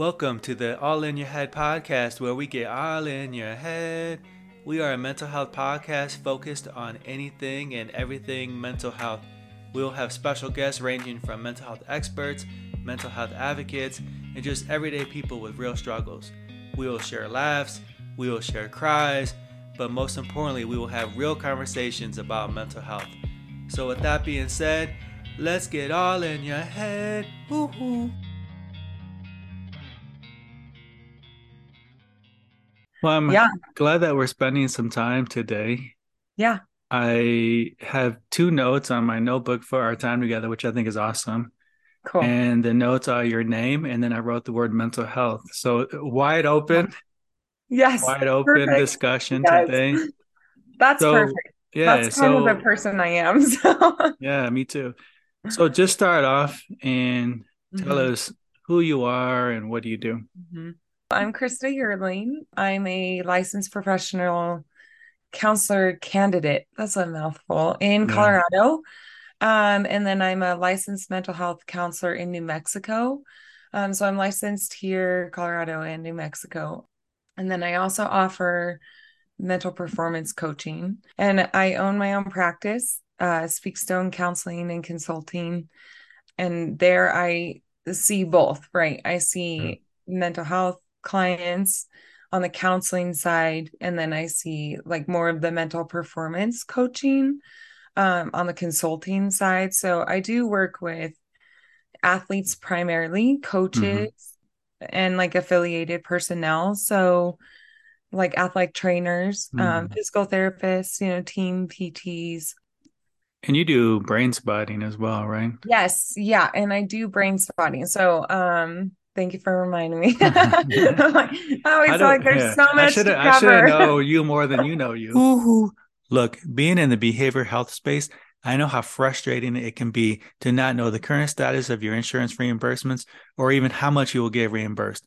Welcome to the All in Your Head podcast, where we get all in your head. We are a mental health podcast focused on anything and everything mental health. We will have special guests ranging from mental health experts, mental health advocates, and just everyday people with real struggles. We will share laughs, we will share cries, but most importantly, we will have real conversations about mental health. So, with that being said, let's get all in your head. Woo-hoo. Well, I'm Yeah. glad that we're spending some time today. Yeah. I have two notes on my notebook for our time together, which I think is awesome. Cool. And the notes are your name, and then I wrote the word mental health. So wide open, yes. wide open perfect. discussion Yes. today. That's So, perfect. Yeah, That's kind so of the person I am. So yeah, me too. So just start off and tell Mhm. us who you are and what do you do. Mhm. I'm Krista Juerling. I'm a licensed professional counselor candidate. That's a mouthful in Yeah. Colorado. Um, and then I'm a licensed mental health counselor in New Mexico. Um, so I'm licensed here, Colorado and New Mexico. And then I also offer mental performance coaching. And I own my own practice, uh, Speak Stone Counseling and Consulting. And there I see both, right? I see mental health clients on the counseling side, and then I see like more of the mental performance coaching um, on the consulting side. So I do work with athletes primarily, coaches, and like affiliated personnel. So like athletic trainers, um, Mhm. physical therapists, you know, team PTs. And you do brain spotting as well, right? Yes, yeah, and I do brain spotting. So, um, thank you for reminding me. I'm like, oh, I always I feel like there's yeah. so I much should to I should cover. know you more than you know you. Look, being in the behavior health space, I know how frustrating it can be to not know the current status of your insurance reimbursements or even how much you will get reimbursed.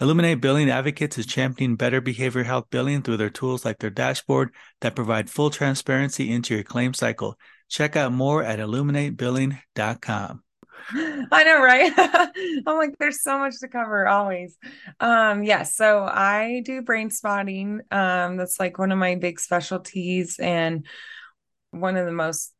Illuminate Billing Advocates is championing better behavior health billing through their tools like their dashboard that provide full transparency into your claim cycle. Check out more at illuminatebilling.com. I know, right? I'm like, there's so much to cover always. Um, yes, so I do brain spotting. Um, that's like one of my big specialties and one of the most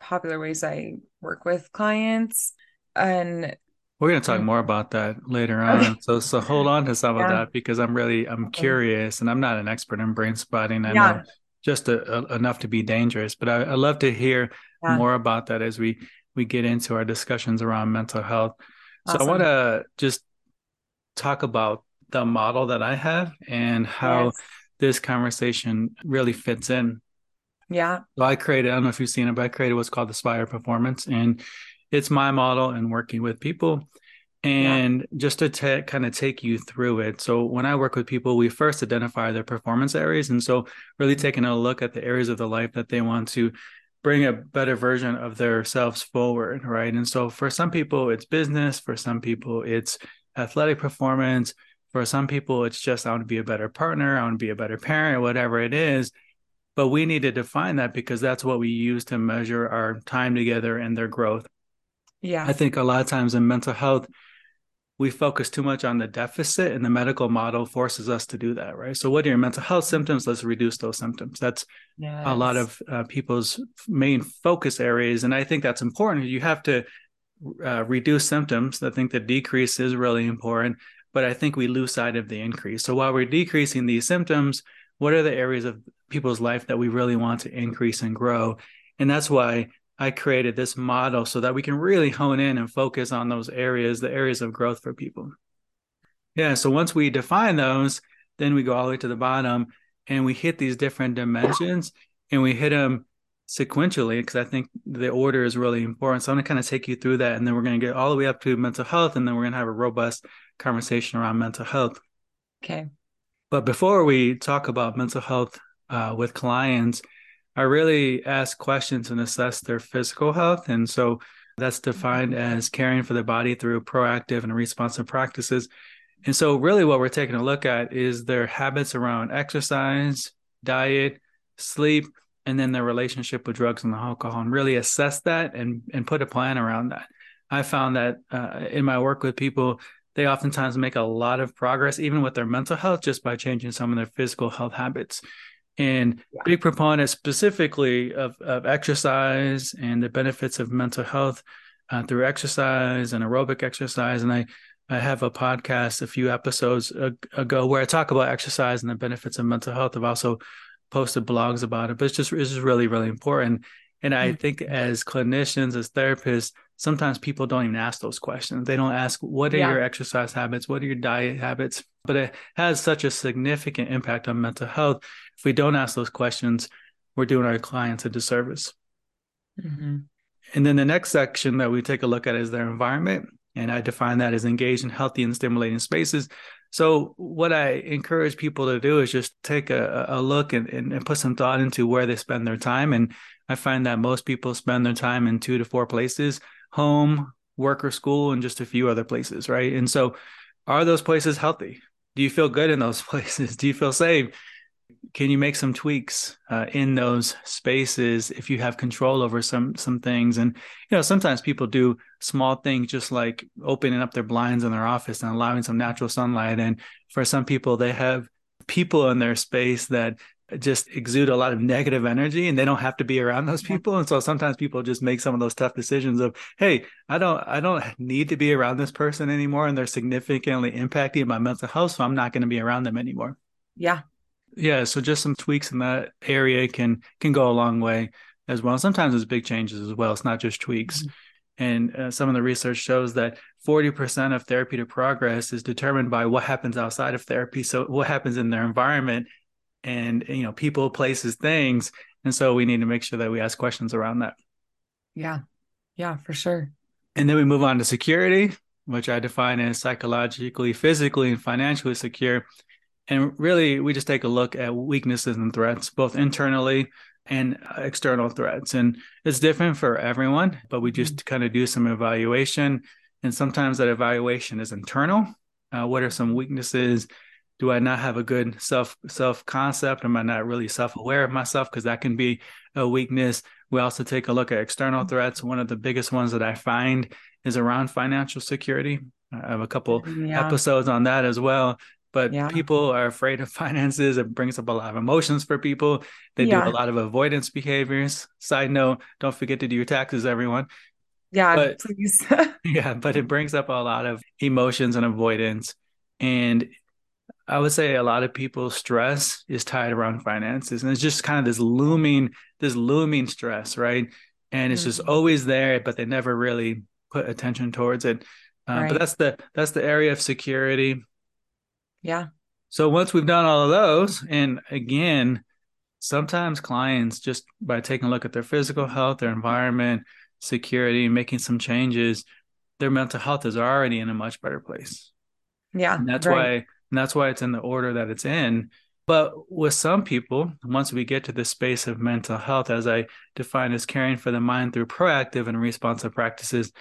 popular ways I work with clients. And We're going to talk Mm. more about that later on. Okay. So so hold on to some of that because I'm really I'm curious and I'm not an expert in brain spotting. I Yeah. know just a, a- enough to be dangerous, but I, I love to hear Yeah. more about that as we we get into our discussions around mental health. So I want to just talk about the model that I have and how Yes. this conversation really fits in Yeah. so I created, I don't know if you've seen it, but I created what's called the Spire Performance. And it's my model and working with people. And just to ta- kind of take you through it. So when I work with people, we first identify their performance areas. And so really mm-hmm. taking a look at the areas of the life that they want to bring a better version of themselves forward. Right. And so for some people, it's business. For some people, it's athletic performance. For some people, it's just, I want to be a better partner. I want to be a better parent, whatever it is but we need to define that because that's what we use to measure our time together and their growth. Yeah. I think a lot of times in mental health, we focus too much on the deficit, and the medical model forces us to do that, right? So, what are your mental health symptoms? Let's reduce those symptoms. That's a lot of uh, people's main focus areas. And I think that's important. You have to uh, reduce symptoms. I think the decrease is really important, but I think we lose sight of the increase. So while we're decreasing these symptoms, what are the areas of people's life that we really want to increase and grow? And that's why I created this model so that we can really hone in and focus on those areas, the areas of growth for people. Yeah. So once we define those, then we go all the way to the bottom and we hit these different dimensions and we hit them sequentially because I think the order is really important. So I'm going to kind of take you through that and then we're going to get all the way up to mental health and then we're going to have a robust conversation around mental health. Okay. But before we talk about mental health uh, with clients, I really ask questions and assess their physical health. And so that's defined as caring for the body through proactive and responsive practices. And so, really, what we're taking a look at is their habits around exercise, diet, sleep, and then their relationship with drugs and alcohol, and really assess that and, and put a plan around that. I found that uh, in my work with people, they oftentimes make a lot of progress, even with their mental health, just by changing some of their physical health habits. And yeah. big proponent specifically of, of exercise and the benefits of mental health uh, through exercise and aerobic exercise. And I, I have a podcast a few episodes ago where I talk about exercise and the benefits of mental health. I've also posted blogs about it, but it's just it's just really really important. And I mm-hmm. think as clinicians, as therapists, sometimes people don't even ask those questions. They don't ask, what are yeah. your exercise habits? What are your diet habits? But it has such a significant impact on mental health. If we don't ask those questions, we're doing our clients a disservice. Mm-hmm. And then the next section that we take a look at is their environment. And I define that as engaged in healthy and stimulating spaces. So, what I encourage people to do is just take a, a look and, and, put some thought into where they spend their time. And I find that most people spend their time in two to four places home, work, or school, and just a few other places, right? And so, are those places healthy? Do you feel good in those places? Do you feel safe? Can you make some tweaks uh, in those spaces if you have control over some some things? And you know sometimes people do small things just like opening up their blinds in their office and allowing some natural sunlight. And for some people they have people in their space that just exude a lot of negative energy and they don't have to be around those people. And so sometimes people just make some of those tough decisions of hey i don't i don't need to be around this person anymore and they're significantly impacting my mental health so i'm not going to be around them anymore. Yeah yeah so just some tweaks in that area can can go a long way as well. Sometimes it's big changes as well. It's not just tweaks. Mm-hmm. and uh, some of the research shows that 40% of therapeutic progress is determined by what happens outside of therapy. So what happens in their environment and you know people places things. And so we need to make sure that we ask questions around that. Yeah. Yeah for sure. And then we move on to security which i define as psychologically physically and financially secure and really, we just take a look at weaknesses and threats, both internally and external threats. And it's different for everyone, but we just mm-hmm. kind of do some evaluation. And sometimes that evaluation is internal. Uh, what are some weaknesses? Do I not have a good self self concept? Am I not really self aware of myself? Because that can be a weakness. We also take a look at external mm-hmm. threats. One of the biggest ones that I find is around financial security. I have a couple yeah. episodes on that as well but yeah. people are afraid of finances. It brings up a lot of emotions for people. They yeah. do a lot of avoidance behaviors. Side note, don't forget to do your taxes, everyone. Yeah, but, please. yeah, but it brings up a lot of emotions and avoidance. And I would say a lot of people's stress is tied around finances. And it's just kind of this looming, this looming stress, right? And it's mm-hmm. just always there, but they never really put attention towards it. Uh, right. But that's the that's the area of security yeah. So once we've done all of those, and again, sometimes clients just by taking a look at their physical health, their environment, security, making some changes, their mental health is already in a much better place. Yeah. And that's right. why and that's why it's in the order that it's in. But with some people, once we get to the space of mental health, as I define as caring for the mind through proactive and responsive practices,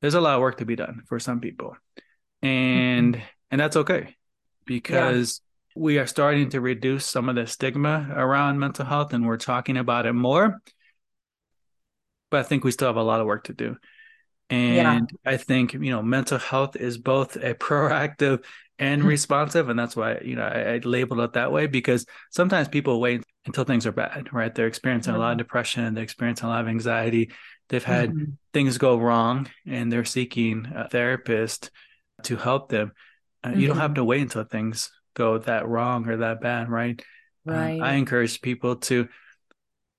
there's a lot of work to be done for some people. And mm-hmm. and that's okay because yeah. we are starting to reduce some of the stigma around mental health and we're talking about it more. But I think we still have a lot of work to do. And yeah. I think, you know, mental health is both a proactive and responsive. And that's why, you know, I, I, labeled it that way because sometimes people wait until things are bad, right? They're experiencing mm-hmm. a lot of depression, they're experiencing a lot of anxiety. They've had mm-hmm. things go wrong and they're seeking a therapist to help them. Mm-hmm. You don't have mm-hmm. to wait until things go that wrong or that bad, right? Right. I encourage people to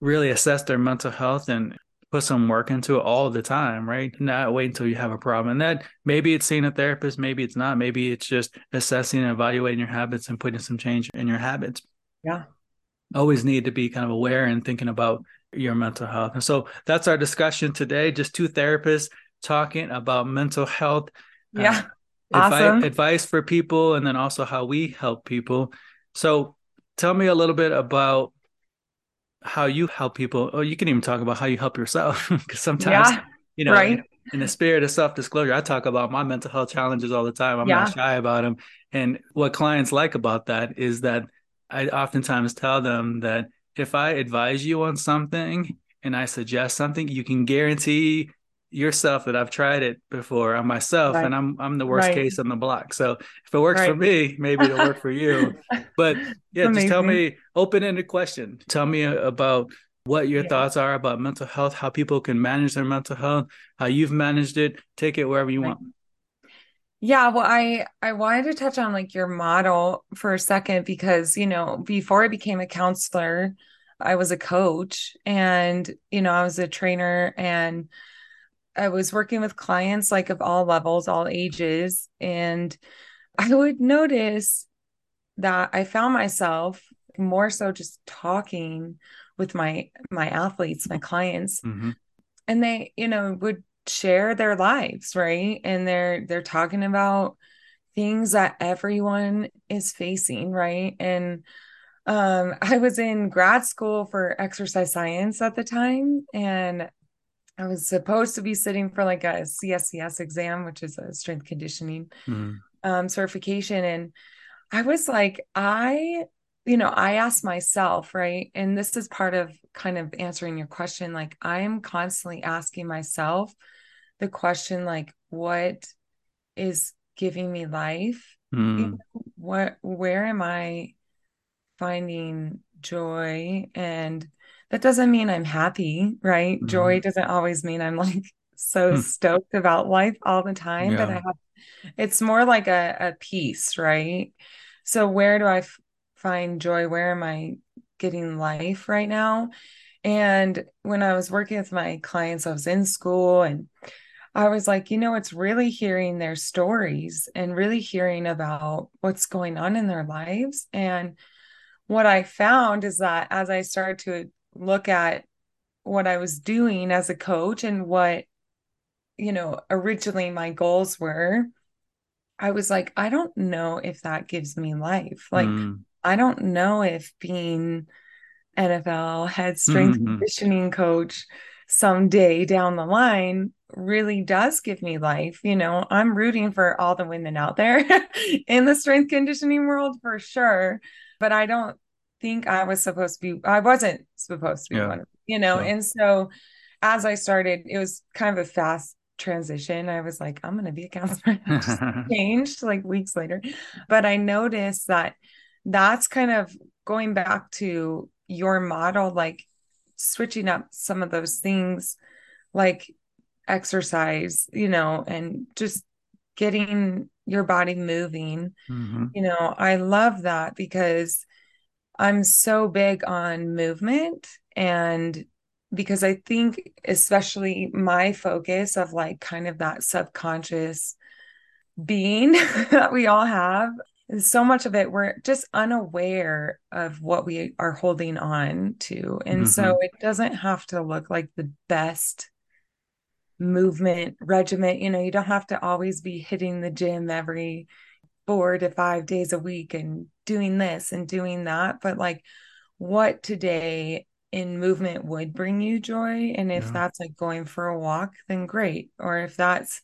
really assess their mental health and put some work into it all the time, right? Not wait until you have a problem. And that maybe it's seeing a therapist, maybe it's not. Maybe it's just assessing and evaluating your habits and putting some change in your habits. Yeah. Always need to be kind of aware and thinking about your mental health. And so that's our discussion today. Just two therapists talking about mental health. Yeah. Uh, awesome. advice for people and then also how we help people. So tell me a little bit about how you help people. Oh, you can even talk about how you help yourself because sometimes, yeah, you know, right. in, in, the spirit of self disclosure, I talk about my mental health challenges all the time. I'm yeah. not shy about them. And what clients like about that is that I oftentimes tell them that if I advise you on something and I suggest something, you can guarantee yourself that I've tried it before on myself right. and I'm I'm the worst right. case on the block. So if it works right. for me, maybe it'll work for you. But yeah, Amazing. just tell me open-ended question. Tell me about what your yeah. thoughts are about mental health, how people can manage their mental health, how you've managed it. Take it wherever you want. Yeah, well, I I wanted to touch on like your model for a second because you know before I became a counselor, I was a coach and you know I was a trainer and I was working with clients like of all levels, all ages, and I would notice that I found myself more so just talking with my my athletes, my clients, mm-hmm. and they you know would share their lives right and they're they're talking about things that everyone is facing right and um i was in grad school for exercise science at the time and i was supposed to be sitting for like a cscs exam which is a strength conditioning mm. um certification and i was like i you know i asked myself right and this is part of kind of answering your question like i am constantly asking myself the question like what is giving me life mm. you know, what where am i finding joy and that doesn't mean i'm happy right mm. joy doesn't always mean i'm like so mm. stoked about life all the time yeah. but i have it's more like a, a peace right so where do I f- find joy where am i getting life right now and when i was working with my clients i was in school and I was like, you know, it's really hearing their stories and really hearing about what's going on in their lives. And what I found is that as I started to look at what I was doing as a coach and what, you know, originally my goals were, I was like, I don't know if that gives me life. Like, mm. I don't know if being NFL head strength mm-hmm. conditioning coach someday down the line really does give me life. You know, I'm rooting for all the women out there in the strength conditioning world for sure. But I don't think I was supposed to be, I wasn't supposed to be yeah. one, of you know. Yeah. And so as I started, it was kind of a fast transition. I was like, I'm going to be a counselor. changed like weeks later. But I noticed that that's kind of going back to your model, like switching up some of those things, like exercise, you know, and just getting your body moving. Mm-hmm. You know, I love that because I'm so big on movement and because I think especially my focus of like kind of that subconscious being that we all have so much of it we're just unaware of what we are holding on to and mm-hmm. so it doesn't have to look like the best movement regiment. You know, you don't have to always be hitting the gym every four to five days a week and doing this and doing that. But like, what today in movement would bring you joy? And if yeah. that's like going for a walk, then great. Or if that's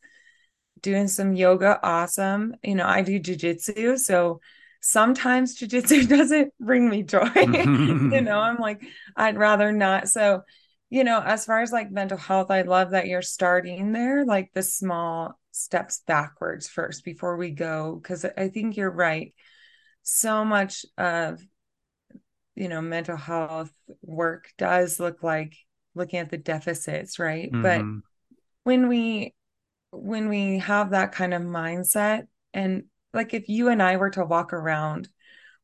doing some yoga, awesome. You know, I do jujitsu. So sometimes jujitsu doesn't bring me joy. you know, I'm like, I'd rather not. So you know, as far as like mental health, I love that you're starting there, like the small steps backwards first before we go. Cause I think you're right. So much of, you know, mental health work does look like looking at the deficits, right? Mm-hmm. But when we, when we have that kind of mindset, and like if you and I were to walk around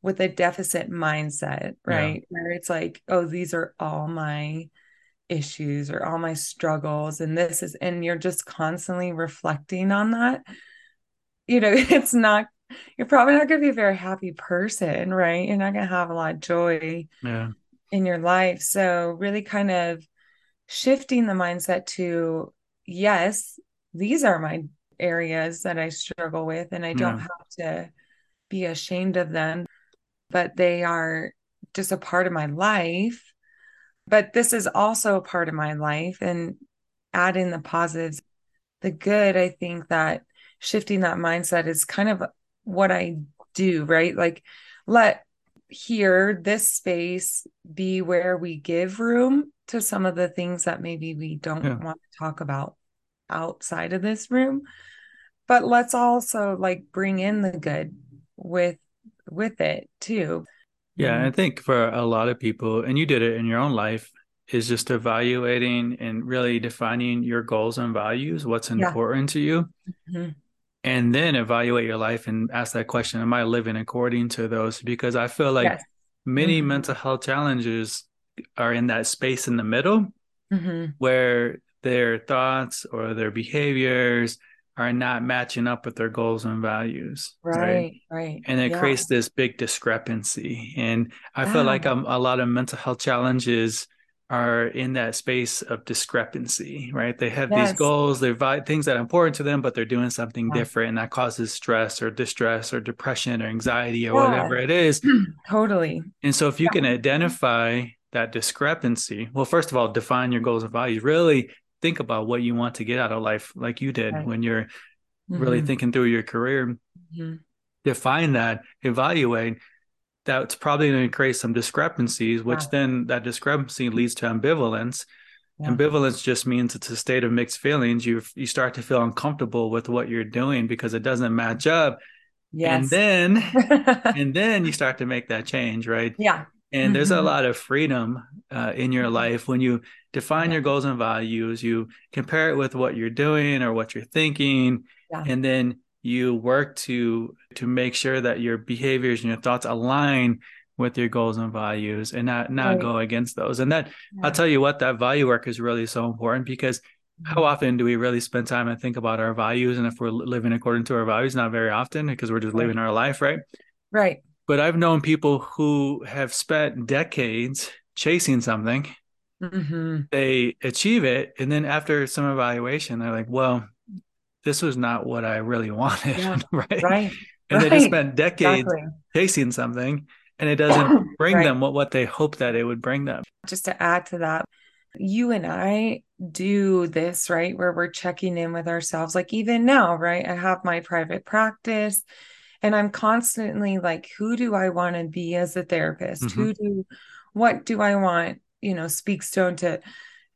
with a deficit mindset, right? Yeah. Where it's like, oh, these are all my issues or all my struggles and this is and you're just constantly reflecting on that you know it's not you're probably not going to be a very happy person right you're not going to have a lot of joy yeah. in your life so really kind of shifting the mindset to yes these are my areas that i struggle with and i don't yeah. have to be ashamed of them but they are just a part of my life but this is also a part of my life and adding the positives the good i think that shifting that mindset is kind of what i do right? Like let here this space be where we give room to some of the things that maybe we don't yeah. want to talk about outside of this room. But let's also like bring in the good with with it too yeah mm-hmm. i think for a lot of people and you did it in your own life is just evaluating and really defining your goals and values what's important yeah. to you mm-hmm. and then evaluate your life and ask that question am i living according to those because i feel like yes. many mm-hmm. mental health challenges are in that space in the middle mm-hmm. where their thoughts or their behaviors are not matching up with their goals and values. Right, right. right. And it yeah. creates this big discrepancy. And I feel like um, a lot of mental health challenges are in that space of discrepancy, right? They have yes. these goals, they're vi- things that are important to them, but they're doing something yeah. different, and that causes stress or distress or depression or anxiety or yeah. whatever it is. totally. And so, if you can identify that discrepancy, well, first of all, define your goals and values. Really think about what you want to get out of life, like you did right. when you're mm-hmm. really thinking through your career. Mm-hmm. Define that, evaluate. That's probably going to create some discrepancies, which yeah. then that discrepancy leads to ambivalence. Yeah. Ambivalence just means it's a state of mixed feelings. You you start to feel uncomfortable with what you're doing because it doesn't match up. Yes. And then and then you start to make that change, right? Yeah. And mm-hmm. there's a mm-hmm. lot of freedom uh, in your life when you define your goals and values, you compare it with what you're doing or what you're thinking, yeah. and then you work to to make sure that your behaviors and your thoughts align with your goals and values and not not right. go against those. And that yeah. I'll tell you what, that value work is really so important because mm-hmm. how often do we really spend time and think about our values and if we're living according to our values? Not very often because we're just living our life, right? Right. But I've known people who have spent decades chasing something. Mm-hmm. They achieve it. And then after some evaluation, they're like, well, this was not what I really wanted. Yeah. right. Right. And right. they just spent decades exactly. chasing something and it doesn't bring right. them what, what they hope that it would bring them. Just to add to that, you and I do this, right? Where we're checking in with ourselves. Like even now, right? I have my private practice and i'm constantly like who do i want to be as a therapist? Mm-hmm. who do what do i want you know Speakstone to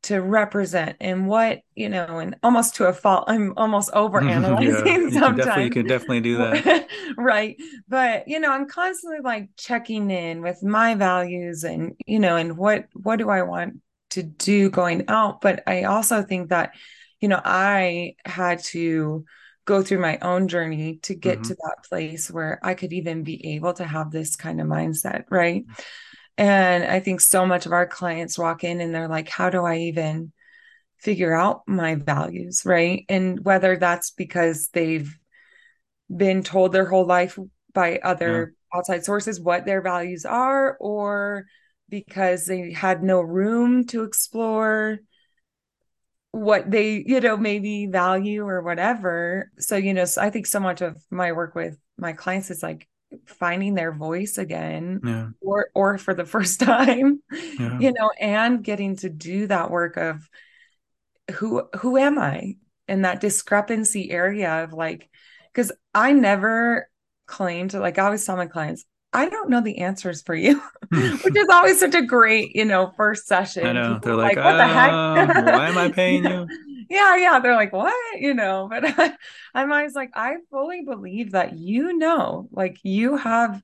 to represent? And what you know and almost to a fault i'm almost over analyzing yeah, sometimes you can definitely do that. Right. But you know i'm constantly like checking in with my values and you know and what what do i want to do going out? But i also think that you know i had to go through my own journey to get mm-hmm. to that place where I could even be able to have this kind of mindset, right? And I think so much of our clients walk in and they're like, how do I even figure out my values, right? And whether that's because they've been told their whole life by other yeah. outside sources what their values are, or because they had no room to explore what they you know maybe value or whatever so you know so i think so much of my work with my clients is like finding their voice again yeah. or or for the first time yeah. you know and getting to do that work of who who am i in that discrepancy area of like because i never claimed like i always tell my clients I don't know the answers for you, which is always such a great, you know, first session. I know. People They're like, like, what the heck? Um, why am I paying you? yeah, yeah. They're like, what? You know, but I, I'm always like, I fully believe that you know, like you have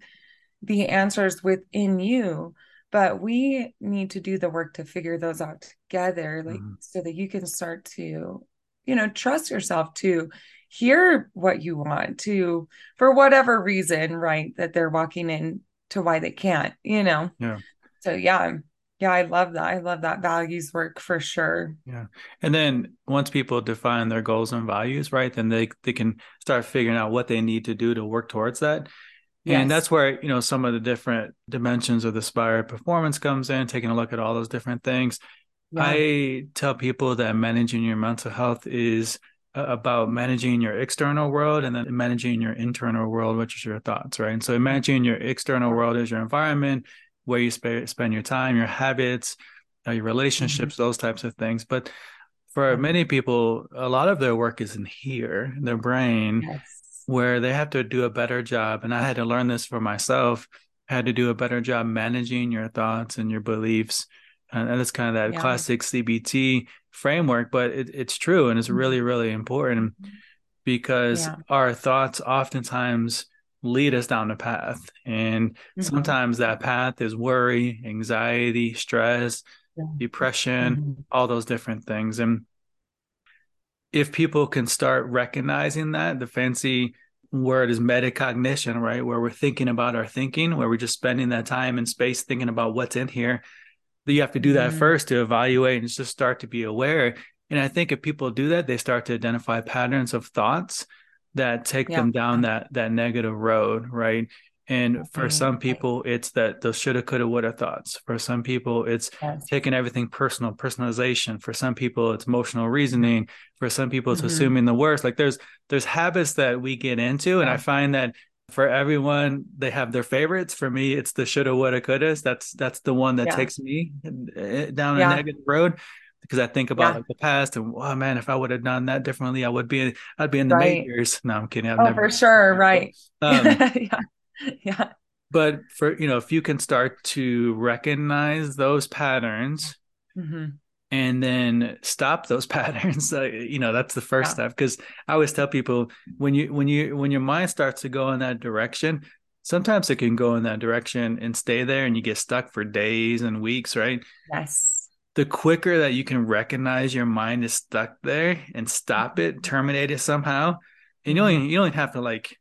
the answers within you, but we need to do the work to figure those out together, like mm-hmm. so that you can start to, you know, trust yourself to hear what you want to for whatever reason right that they're walking in to why they can't you know? Yeah. So yeah yeah i love that. I love that values work for sure. Yeah. And then once people define their goals and values right then they they can start figuring out what they need to do to work towards that. Yes. and that's where you know some of the different dimensions of the spire performance comes in taking a look at all those different things. Yeah. i tell people that managing your mental health is about managing your external world and then managing your internal world, which is your thoughts, right? And so managing your external world is your environment, where you sp- spend your time, your habits, uh, your relationships, mm-hmm. those types of things. But for many people, a lot of their work is in here, their brain, yes. where they have to do a better job. And I had to learn this for myself. I had to do a better job managing your thoughts and your beliefs. And that's kind of that yeah. classic CBT framework, but it, it's true and it's really, really important because yeah. our thoughts oftentimes lead us down a path. And mm-hmm. sometimes that path is worry, anxiety, stress, yeah. depression, mm-hmm. all those different things. And if people can start recognizing that, the fancy word is metacognition, right? Where we're thinking about our thinking, where we're just spending that time and space thinking about what's in here. You have to do that mm-hmm. first to evaluate and just start to be aware. And I think if people do that, they start to identify patterns of thoughts that take yeah. them down that that negative road, right? And for some people, it's that those shoulda, coulda, woulda thoughts. For some people, it's yes. taking everything personal, personalization. For some people, it's emotional reasoning. For some people, it's mm-hmm. assuming the worst. Like there's there's habits that we get into, and I find that for everyone, they have their favorites. For me, it's the shoulda, woulda, couldas. That's that's the one that yeah. takes me eh, down yeah. a negative road because I think about yeah. like the past and oh man, if I would have done that differently, I would be I'd be in the right. majors. No, I'm kidding. I've oh, never for sure, right? Um, yeah, yeah. But for you know, if you can start to recognize those patterns. Mm-hmm. And then stop those patterns. Uh, you know, that's the first yeah. step. Because I always tell people when you when you when your mind starts to go in that direction, sometimes it can go in that direction and stay there, and you get stuck for days and weeks, right? Yes the quicker that you can recognize your mind is stuck there and stop it, mm-hmm. terminate it somehow, and you only mm-hmm. you don't have to like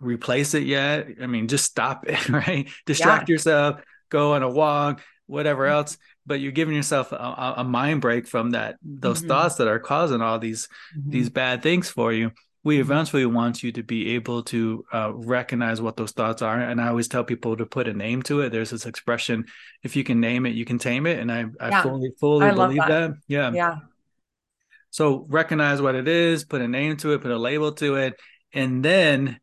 replace it yet. I mean, just stop it, right? Distract yeah. yourself, go on a walk, whatever mm-hmm. else. But you're giving yourself a, a mind break from that those mm-hmm. thoughts that are causing all these mm-hmm. these bad things for you we mm-hmm. eventually want you to be able to uh, recognize what those thoughts are and i always tell people to put a name to it there's this expression if you can name it you can tame it and i, I yeah. fully fully I believe that. that yeah yeah so recognize what it is put a name to it put a label to it and then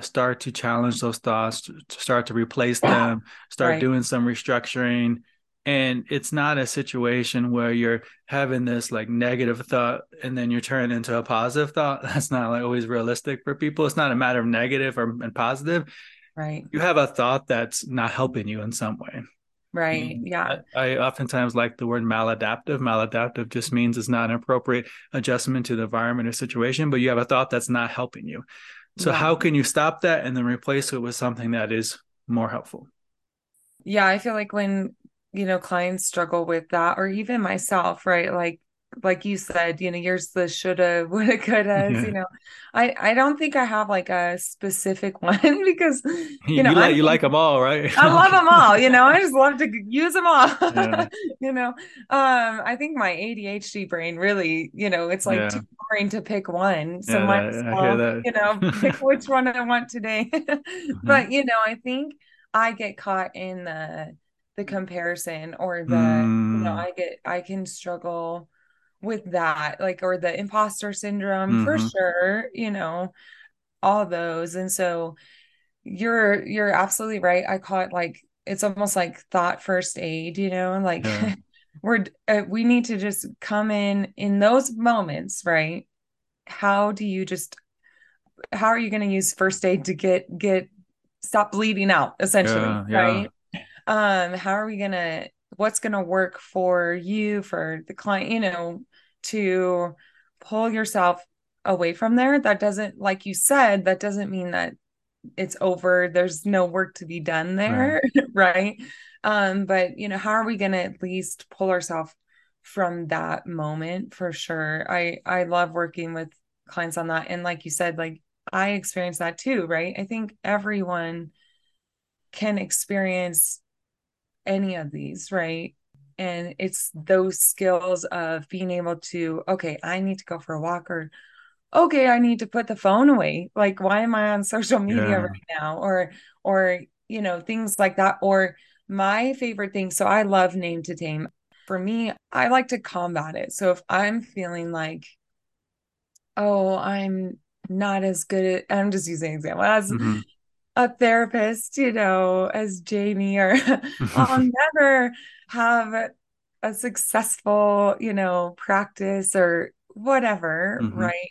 start to challenge those thoughts start to replace them start right. doing some restructuring and it's not a situation where you're having this like negative thought and then you turn into a positive thought. That's not like always realistic for people. It's not a matter of negative or and positive. Right. You have a thought that's not helping you in some way. Right. yeah. I, I, oftentimes like the word maladaptive. Maladaptive just means it's not an appropriate adjustment to the environment or situation but you have a thought that's not helping you. So yeah. how can you stop that and then replace it with something that is more helpful? Yeah i feel like when you know clients struggle with that or even myself right like like you said you know yours the shoulda woulda coulda yeah. you know i i don't think i have like a specific one because you know you like, you like them all right i love them all you know i just love to use them all yeah. you know um i think my adhd brain really you know it's like yeah. too boring to pick one so might well, you know pick which one i want today mm-hmm. but you know i think i get caught in the the comparison or the mm. you know mm. i get i can struggle with that like or the imposter syndrome mm-hmm. for sure you know all those and so you're you're absolutely right i call it like it's almost like thought first aid you know like yeah. we're uh, we need to just come in in those moments right how do you just how are you going to use first aid to get get stop bleeding out essentially yeah, yeah. right um how are we gonna what's gonna work for you for the client you know to pull yourself away from there? That doesn't like you said that doesn't mean that it's over. There's no work to be done there right, right? um but you know how are we going to at least pull ourselves from that moment for sure? I i love working with clients on that and like you said like i experienced that too right? I think everyone can experience any of these, right? And it's those skills of being able to, okay, I need to go for a walk or okay, I need to put the phone away. Like, why am I on social media yeah. right now? Or, or, you know, things like that. Or my favorite thing, so I love name to tame. For me, I like to combat it. So if I'm feeling like, oh, I'm not as good at, I'm just using an example as mm-hmm a therapist, you know, as Jamie, or I'll never have a successful, you know, practice or whatever, mm-hmm. right?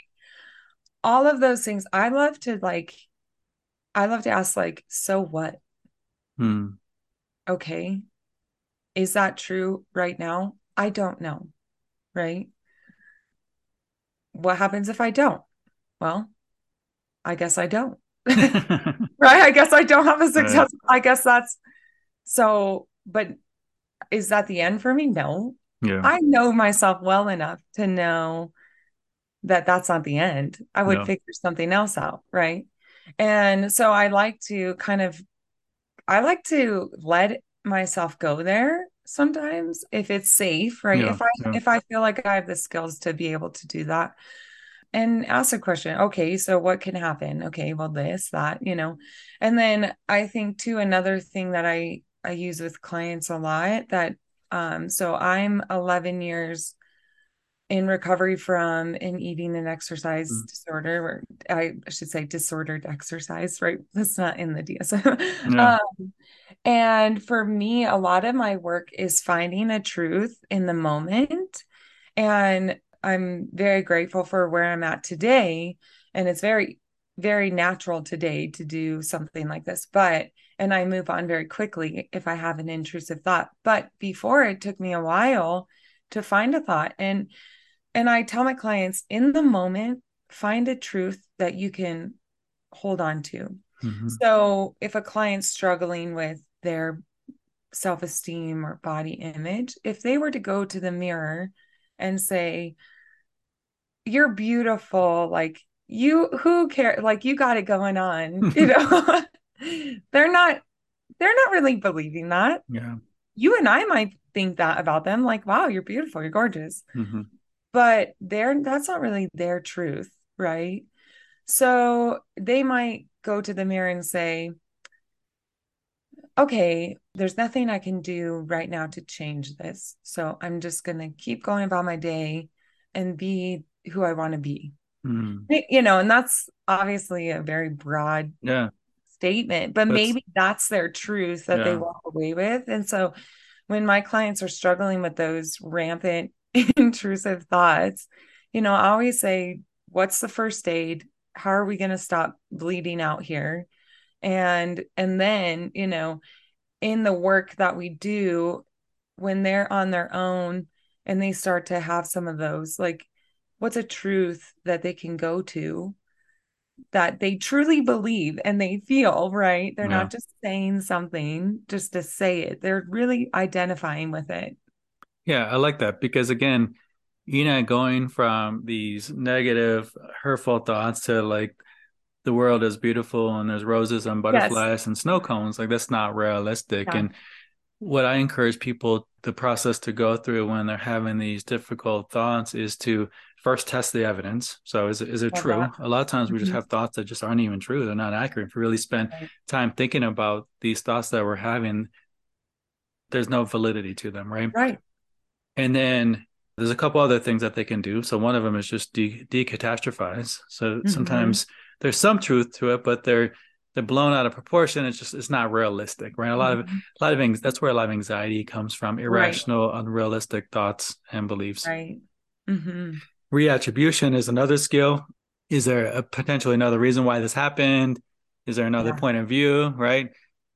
All of those things. I love to like, I love to ask, like, so what? Hmm. Okay. Is that true right now? I don't know. Right. what happens if I don't? Well, I guess I don't. right? I guess I don't have a success. Right. I guess that's so, but is that the end for me? No. Yeah. I know myself well enough to know that that's not the end. I would no. figure something else out, right? And so I like to kind of I like to let myself go there sometimes if it's safe, right? Yeah, if I yeah. if I feel like I have the skills to be able to do that and ask a question. Okay, so what can happen? Okay, well this, that, you know. And then I think too another thing that I I use with clients a lot that um so I'm 11 years in recovery from an eating and exercise mm. disorder, or I should say disordered exercise, right? That's not in the DSM. Yeah. Um, and for me, a lot of my work is finding a truth in the moment. And I'm very grateful for where I'm at today. And it's very, very natural today to do something like this. But, and I move on very quickly if I have an intrusive thought. But before it took me a while to find a thought. And, and I tell my clients in the moment, find a truth that you can hold on to. Mm-hmm. So if a client's struggling with their self esteem or body image, if they were to go to the mirror and say, You're beautiful, like you, who care? Like you got it going on, you know, they're not, they're not really believing that. Yeah. You and I might think that about them, like, wow, you're beautiful, you're gorgeous. Mm-hmm. But they're, that's not really their truth, right? So they might go to the mirror and say, okay, there's nothing I can do right now to change this. So I'm just going to keep going about my day and be who I want to be. Mm. You know, and that's obviously a very broad yeah. statement, but that's, maybe that's their truth that yeah. they walk away with. And so when my clients are struggling with those rampant intrusive thoughts, you know, I always say, what's the first aid? How are we going to stop bleeding out here? and and then you know in the work that we do when they're on their own and they start to have some of those like what's a truth that they can go to that they truly believe and they feel right? They're yeah. not just saying something just to say it. They're really identifying with it. Yeah i like that because again you're not going from these negative hurtful thoughts to like the world is beautiful and there's roses and butterflies yes. and snow cones like that's not realistic yeah. and what i encourage people the process to go through when they're having these difficult thoughts is to first test the evidence so is it, is it true that. a lot of times we mm-hmm. just have thoughts that just aren't even true they're not accurate if we really spend time thinking about these thoughts that we're having there's no validity to them right right and then there's a couple other things that they can do so one of them is just de- decatastrophize so mm-hmm. sometimes there's some truth to it, but they're they're blown out of proportion. It's just it's not realistic, right? A lot mm-hmm. of a lot of things that's where a lot of anxiety comes from, irrational, right. unrealistic thoughts and beliefs. Right. Mm-hmm. Reattribution is another skill. Is there a potentially another reason why this happened? Is there another yeah. point of view, right?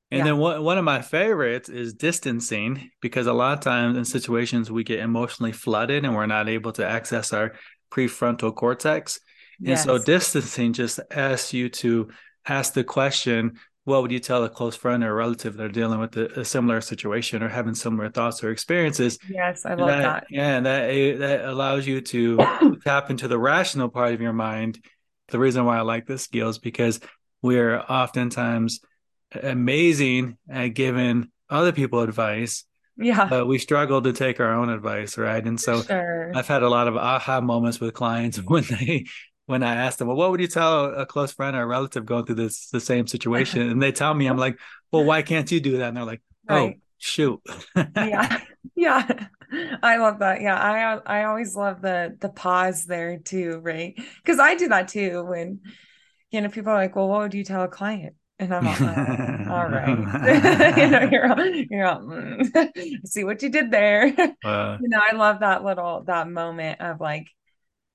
And yeah. then one, one of my favorites is distancing because a lot of times in situations we get emotionally flooded and we're not able to access our prefrontal cortex. Yes. And so distancing just asks you to ask the question, what would you tell a close friend or relative that are dealing with a, a similar situation or having similar thoughts or experiences? Yes, I love that, that. Yeah, and that that allows you to tap into the rational part of your mind. The reason why I like this skill is because we're oftentimes amazing at giving other people advice yeah but we struggle to take our own advice right and so sure. i've had a lot of aha moments with clients when they when I ask them, well, what would you tell a close friend or a relative going through this the same situation? And they tell me, I'm like, well, why can't you do that? And they're like, oh, right. shoot. yeah, yeah, I love that. Yeah, I I always love the the pause there too, right? Because I do that too when you know people are like, well, what would you tell a client? And I'm like, oh, all right. you know, you're all, you're all, mm. see what you did there. Uh, you know, I love that little that moment of like,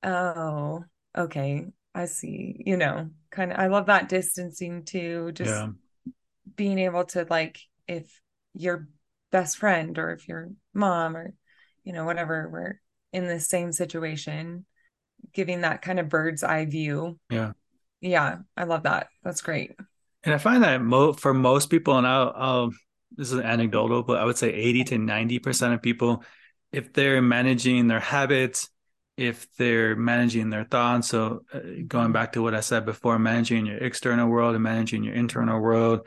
oh, okay, I see, you know, kind of, I love that distancing too. Just yeah. being able to, like, if your best friend or if your mom or, you know, whatever, we're in the same situation, giving that kind of bird's eye view. Yeah. Yeah, I love that. That's great. And I find that mo- for most people, and I'll, I'll, this is anecdotal, but I would say 80 to 90% of people, if they're managing their habits, if they're managing their thoughts. So, uh, going back to what I said before, managing your external world and managing your internal world,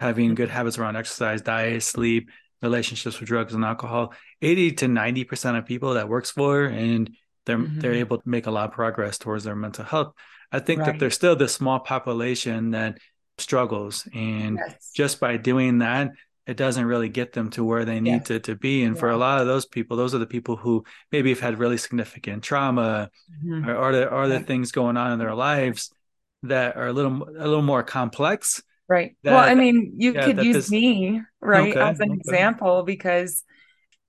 having good habits around exercise, diet, sleep, relationships with drugs and alcohol, 80 to 90% of people that works for and they're mm-hmm. they're able to make a lot of progress towards their mental health. I think right. that there's still this small population that struggles and yes. just by doing that it doesn't really get them to where they need to, to be. And yeah. for a lot of those people, those are the people who maybe have had really significant trauma mm-hmm. or, or, the, or the things going on in their lives that are a little a little more complex. Right. That, well, I mean, you yeah, could use this... me, right, okay, as an okay. example, because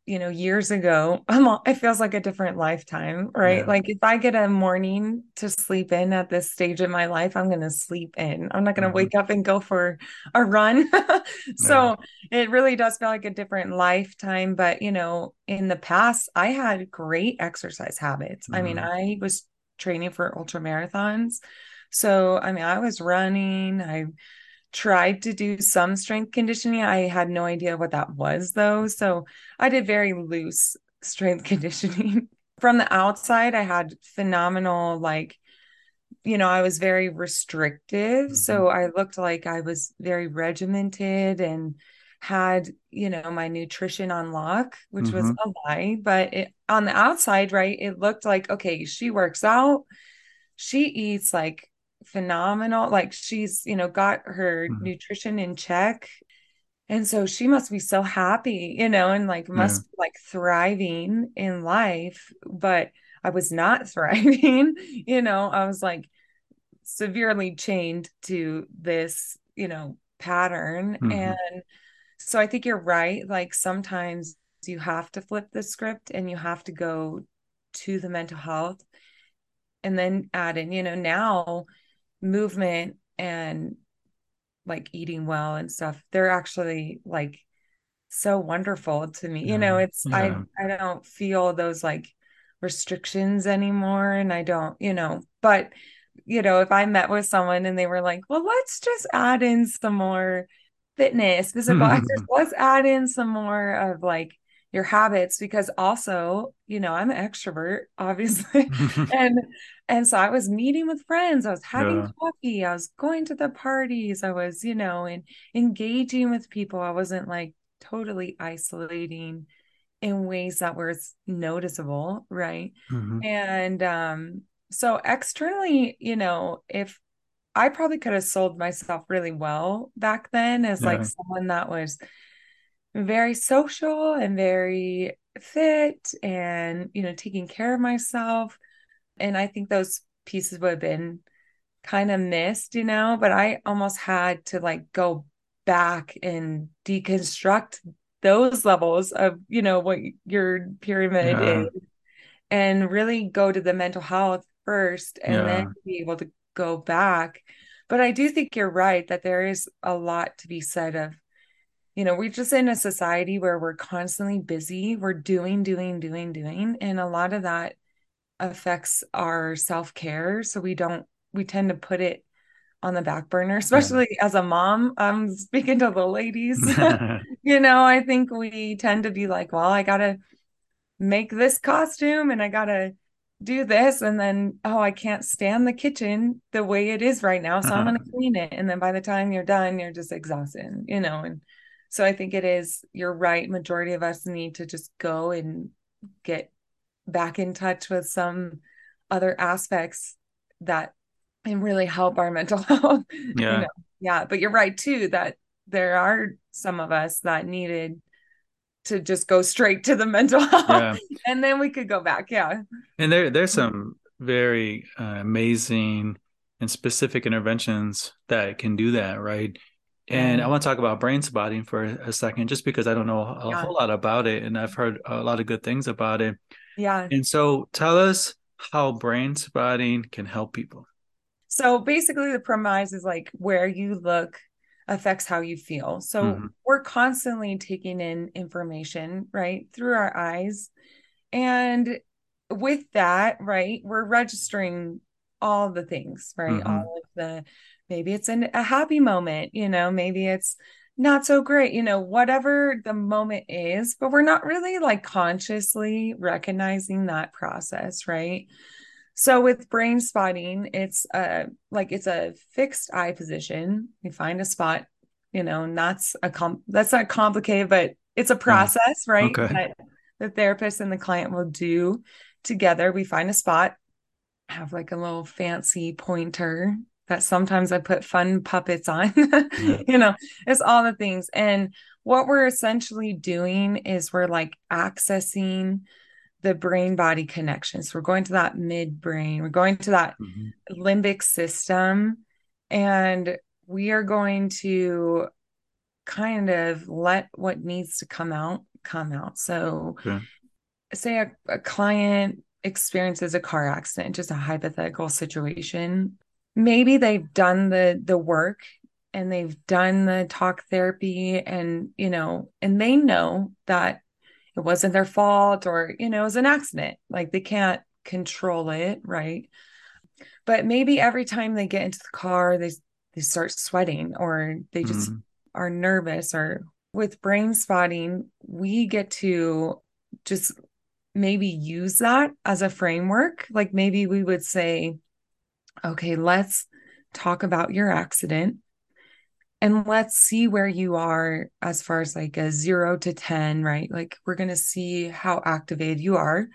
you know years ago i'm all, it feels like a different lifetime right yeah. like if i get a morning to sleep in at this stage in my life i'm going to sleep in i'm not going to mm-hmm. wake up and go for a run so yeah. it really does feel like a different lifetime but you know in the past i had great exercise habits mm-hmm. i mean mm-hmm. i was training for ultra marathons so i mean i was running i tried to do some strength conditioning. I had no idea what that was though. So I did very loose strength conditioning. From the outside, I had phenomenal, like, you know, I was very restrictive. Mm-hmm. So I looked like I was very regimented and had, you know, my nutrition on lock, which mm-hmm. was a lie. But it, on the outside, right, it looked like, okay, she works out, she eats like phenomenal. Like she's, you know, got her mm-hmm. nutrition in check. And so she must be so happy, you know, and like must yeah. be like thriving in life. But I was not thriving, you know, I was like severely chained to this, you know, pattern. Mm-hmm. And so I think you're right. Like sometimes you have to flip the script and you have to go to the mental health and then add in, you know, now movement and like eating well and stuff they're actually like so wonderful to me yeah. you know it's yeah. i i don't feel those like restrictions anymore and i don't you know but you know if i met with someone and they were like well let's just add in some more fitness physical exercise let's add in some more of like your habits because also you know i'm an extrovert obviously and and so i was meeting with friends i was having yeah. coffee i was going to the parties i was you know and engaging with people i wasn't like totally isolating in ways that were noticeable right mm-hmm. and um so externally you know if i probably could have sold myself really well back then as yeah. like someone that was very social and very fit and you know taking care of myself and i think those pieces would have been kind of missed you know but i almost had to like go back and deconstruct those levels of you know what your pyramid yeah. is and really go to the mental health first and yeah. then be able to go back but i do think you're right that there is a lot to be said of you know, we're just in a society where we're constantly busy, we're doing, doing, doing, doing. And a lot of that affects our self care. So we don't, we tend to put it on the back burner, mm. especially yeah. as a mom. I'm speaking to the ladies. you know, I think we tend to be like, well, I got to make this costume and I got to do this. And then, oh, I can't stand the kitchen the way it is right now. So I'm uh-huh. going to clean it. And then by the time you're done, you're just exhausted, you know, and so I think it is, you're right. Majority of us need to just go and get back in touch with some other aspects that and really help our mental health. Yeah. You know? Yeah. But you're right too, that there are some of us that needed to just go straight to the mental health yeah. and then we could go back. Yeah. And there there's some very uh, amazing and specific interventions that can do that, right? And I want to talk about brain spotting for a second, just because I don't know a yeah. whole lot about it, and I've heard a lot of good things about it. Yeah. And so, tell us how brain spotting can help people. So basically, the premise is like where you look affects how you feel. So mm-hmm. we're constantly taking in information right through our eyes, and with that, right, we're registering all the things, right? Mhm. All of the maybe it's an, a happy moment, you know, maybe it's not so great, you know, whatever the moment is, but we're not really like consciously recognizing that process, right? So with brain spotting, it's a like it's a fixed eye position. You find a spot, you know, and that's a com that's not complicated, but it's a mm. process, right? Okay. That the therapist and the client will do together. We find a spot, have like a little fancy pointer that sometimes I put fun puppets on. Yeah. you know, it's all the things. And what we're essentially doing is we're like accessing the brain body connection. So We're going to that midbrain, we're going to that Mhm. limbic system, and we are going to kind of let what needs to come out come out. So, Okay. say a, a client experiences a car accident, just a hypothetical situation. Maybe they've done the the work and they've done the talk therapy and you know, and they know that it wasn't their fault or you know, it was an accident. Like they can't control it, right? But maybe every time they get into the car, they they start sweating or they just Mhm. are nervous or with brain spotting, we get to just maybe use that as a framework. Like maybe we would say, okay, let's talk about your accident and let's see where you are as far as like a zero to 10, right? Like we're going to see how activated you are.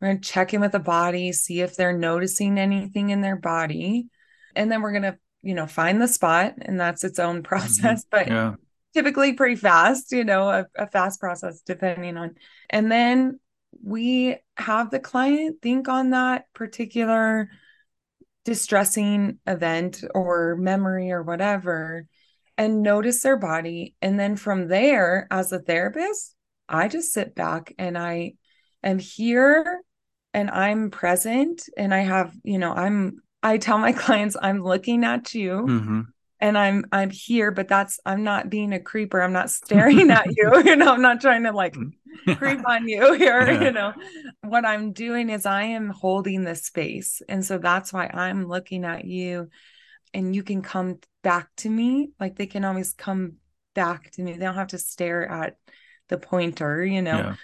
We're going to check in with the body, see if they're noticing anything in their body. And then we're going to, you know, find the spot. And that's its own mm-hmm. process, but Yeah. typically pretty fast, you know, a, a fast process depending on. And then we have the client think on that particular distressing event or memory or whatever and notice their body. And then from there, as a therapist, I just sit back and I am here and I'm present and I have, you know, I'm I tell my clients I'm looking at you Mhm. And I'm I'm here, but that's I'm not being a creeper. I'm not staring at you. You know, I'm not trying to like mm. creep on you here. Yeah. You know, what I'm doing is I am holding the space. And so that's why I'm looking at you and you can come back to me. Like they can always come back to me. They don't have to stare at the pointer, you know. Yeah.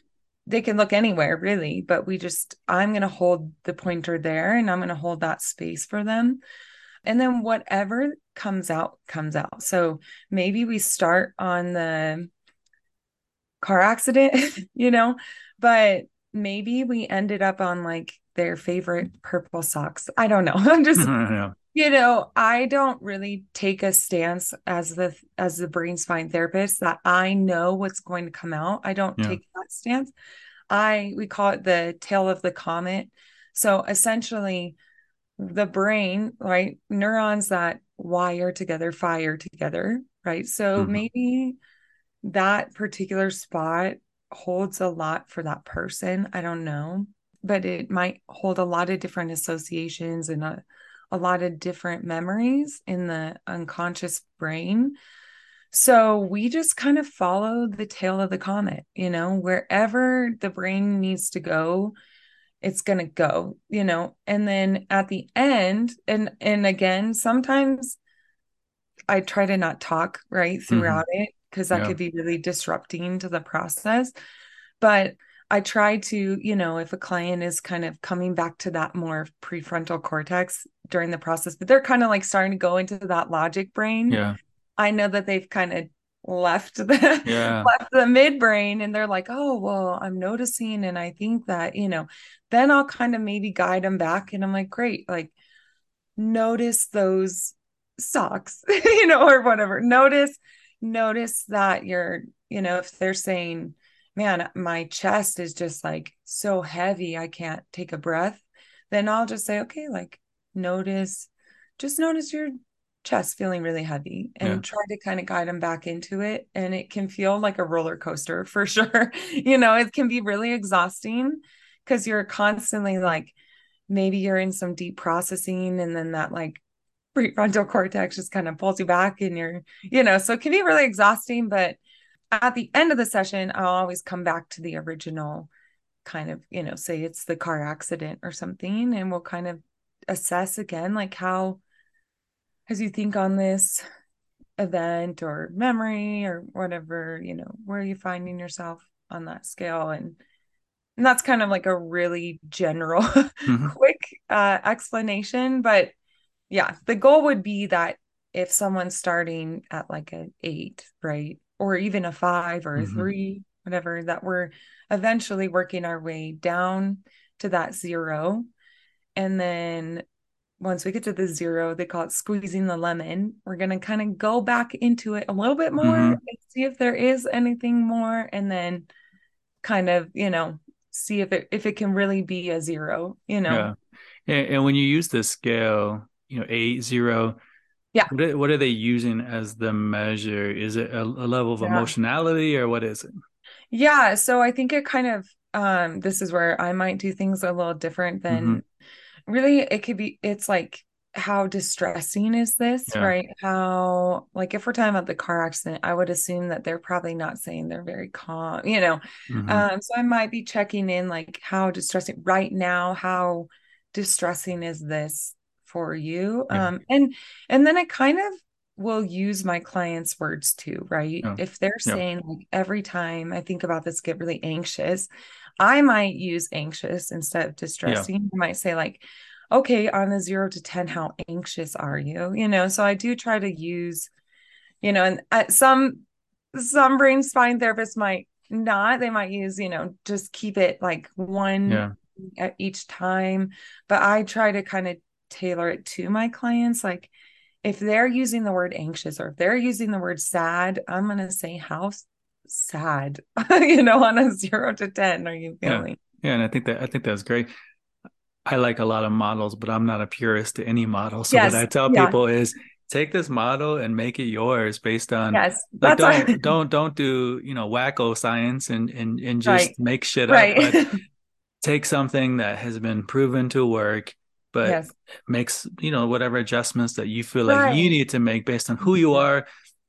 They can look anywhere really, but we just I'm going to hold the pointer there and I'm going to hold that space for them. And then whatever comes out comes out. So maybe we start on the car accident, you know, but maybe we ended up on like their favorite purple socks. I don't know. I'm just you know, I don't really take a stance as the as the brain spine therapist that I know what's going to come out. I don't Yeah. take that stance. I we call it the tail of the comet. So essentially the brain, right? Neurons that wire together, fire together, right? So Mhm. maybe that particular spot holds a lot for that person. I don't know, but it might hold a lot of different associations and a, a lot of different memories in the unconscious brain. So we just kind of follow the tail of the comet, you know, wherever the brain needs to go, it's going to go, you know. And then at the end, and and again, sometimes I try to not talk right mm-hmm. throughout it because that Yeah. could be really disrupting to the process. But I try to, you know, if a client is kind of coming back to that more prefrontal cortex during the process, but they're kind of like starting to go into that logic brain. Yeah. I know that they've kind of left the Yeah. left the midbrain and they're like, oh, well, I'm noticing. And I think that, you know, then I'll kind of maybe guide them back. And I'm like, great, like notice those socks, you know, or whatever. Notice, notice that you're, you know, if they're saying, man, my chest is just like so heavy, I can't take a breath, then I'll just say, okay, like notice, just notice your chest feeling really heavy and Yeah. try to kind of guide them back into it. And it can feel like a roller coaster for sure. you know, it can be really exhausting because you're constantly like, maybe you're in some deep processing and then that like prefrontal cortex just kind of pulls you back and you're, you know, so it can be really exhausting. But at the end of the session, I'll always come back to the original kind of, you know, say it's the car accident or something, and we'll kind of assess again, like how, as you think on this event or memory or whatever, you know, where are you finding yourself on that scale? And, and that's kind of like a really general, mm-hmm. quick uh, explanation. But yeah, the goal would be that if someone's starting at like an eight, right? Or even a five or a mm-hmm. three, whatever, that we're eventually working our way down to that zero. And then once we get to the zero, they call it squeezing the lemon. We're going to kind of go back into it a little bit more mm-hmm. and see if there is anything more. And then kind of, you know, see if it if it can really be a zero, you know. Yeah. And, and when you use the scale, you know, eight, zero, yeah. What are, what are, they using as the measure? Is it a, a level of yeah. emotionality or what is it? Yeah. So I think it kind of um this is where I might do things a little different than mm-hmm. Really it could be it's like how distressing is this, yeah. right? How like if we're talking about the car accident, I would assume that they're probably not saying they're very calm, you know. Mm-hmm. Um, so I might be checking in like how distressing right now, how distressing is this for you? Yeah. Um, and and then I kind of will use my clients' words too, right? Yeah. If they're saying like every time I think about this, get really anxious, I might use anxious instead of distressing. I might say like okay, on a zero to 10, how anxious are you? You know, so I do try to use, you know, and at some, some brain spine therapists might not, they might use, you know, just keep it like one yeah. at each time. But I try to kind of tailor it to my clients. Like if they're using the word anxious or if they're using the word sad, I'm going to say, how sad, you know, on a zero to 10 are you feeling? Yeah. yeah. And I think that, I think that's great. I like a lot of models, but I'm not a purist to any model. So yes. what I tell yeah. people is take this model and make it yours based on yes like don't don't don't do you know wacko science and and, and just right. make shit right. up but take something that has been proven to work but yes. makes you know whatever adjustments that you feel like you need to make based on who you mm-hmm. are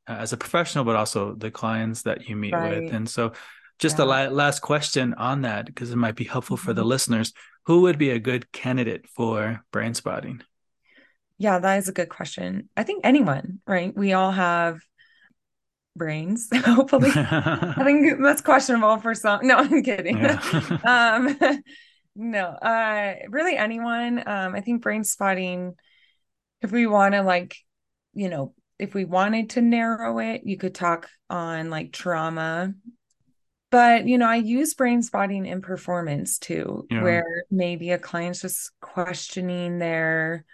uh, as a professional but also the clients that you meet with and so just yeah. the la- last question on that because it might be helpful for the mm-hmm. listeners who would be a good candidate for brain spotting? Yeah, that is a good question. I think anyone, right? We all have brains, hopefully. I think that's questionable for some. No, I'm kidding. Yeah. um, no, uh, really anyone. Um, I think brain spotting, if we want to like, you know, if we wanted to narrow it, you could talk on like trauma but you know i use brain spotting in performance too yeah. where maybe a client's just questioning their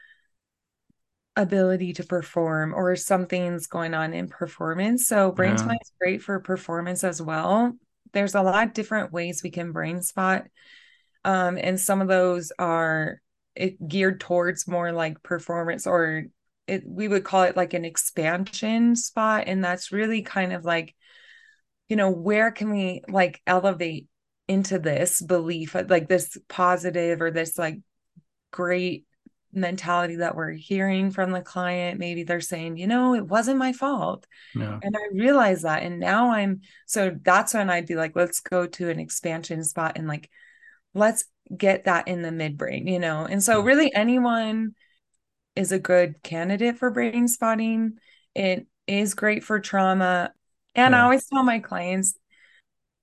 ability to perform or something's going on in performance so brain yeah. spot is great for performance as well there's a lot of different ways we can brain spot um, and some of those are it geared towards more like performance or it we would call it like an expansion spot. And that's really kind of like you know where can we like elevate into this belief like this positive or this like great mentality that we're hearing from the client? Maybe they're saying you know it wasn't my fault. Yeah. and i realize that. And now i'm so that's when i'd be like let's go to an expansion spot and like let's get that in the midbrain you know and so really anyone is a good candidate for brain spotting it is great for trauma and yeah. I always tell my clients,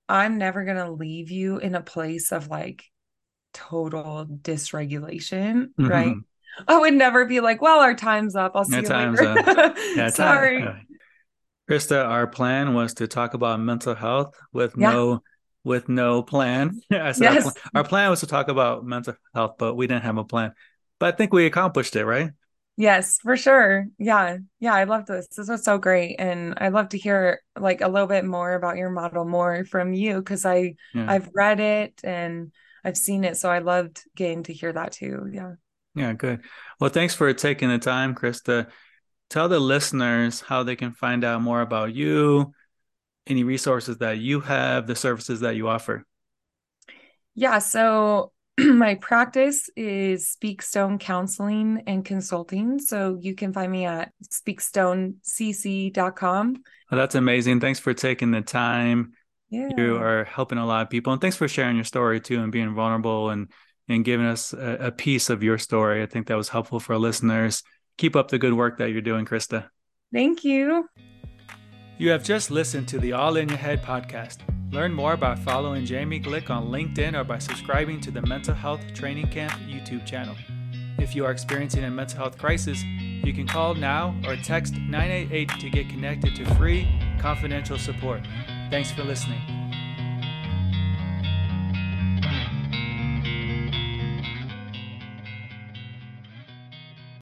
I'm never going to leave you in a place of like total dysregulation, mm-hmm. right? I would never be like, well, our time's up. I'll see you later. Up. Yeah, Sorry. Time. Krista, our plan was to talk about mental health with yeah. no with no plan. yes. Our, pl- our plan was to talk about mental health, but we didn't have a plan. But I think we accomplished it, right? Yes, for sure. Yeah. Yeah. I love this. This was so great. And I'd love to hear like a little bit more about your model more from you because I yeah. I've read it and I've seen it. So I loved getting to hear that too. Yeah. Yeah, good. Well, thanks for taking the time, Krista. Tell the listeners how they can find out more about you, any resources that you have, the services that you offer. Yeah. So my practice is Speakstone Counseling and Consulting. So you can find me at speakstonecc.com. Well, oh, that's amazing. Thanks for taking the time. Yeah. You are helping a lot of people. And thanks for sharing your story too and being vulnerable and and giving us a, a piece of your story. I think that was helpful for our listeners. Keep up the good work that you're doing, Krista. Thank you. You have just listened to the All in Your Head podcast. Learn more by following Jamie Glick on LinkedIn or by subscribing to the Mental Health Training Camp YouTube channel. If you are experiencing a mental health crisis, you can call now or text 988 to get connected to free, confidential support. Thanks for listening.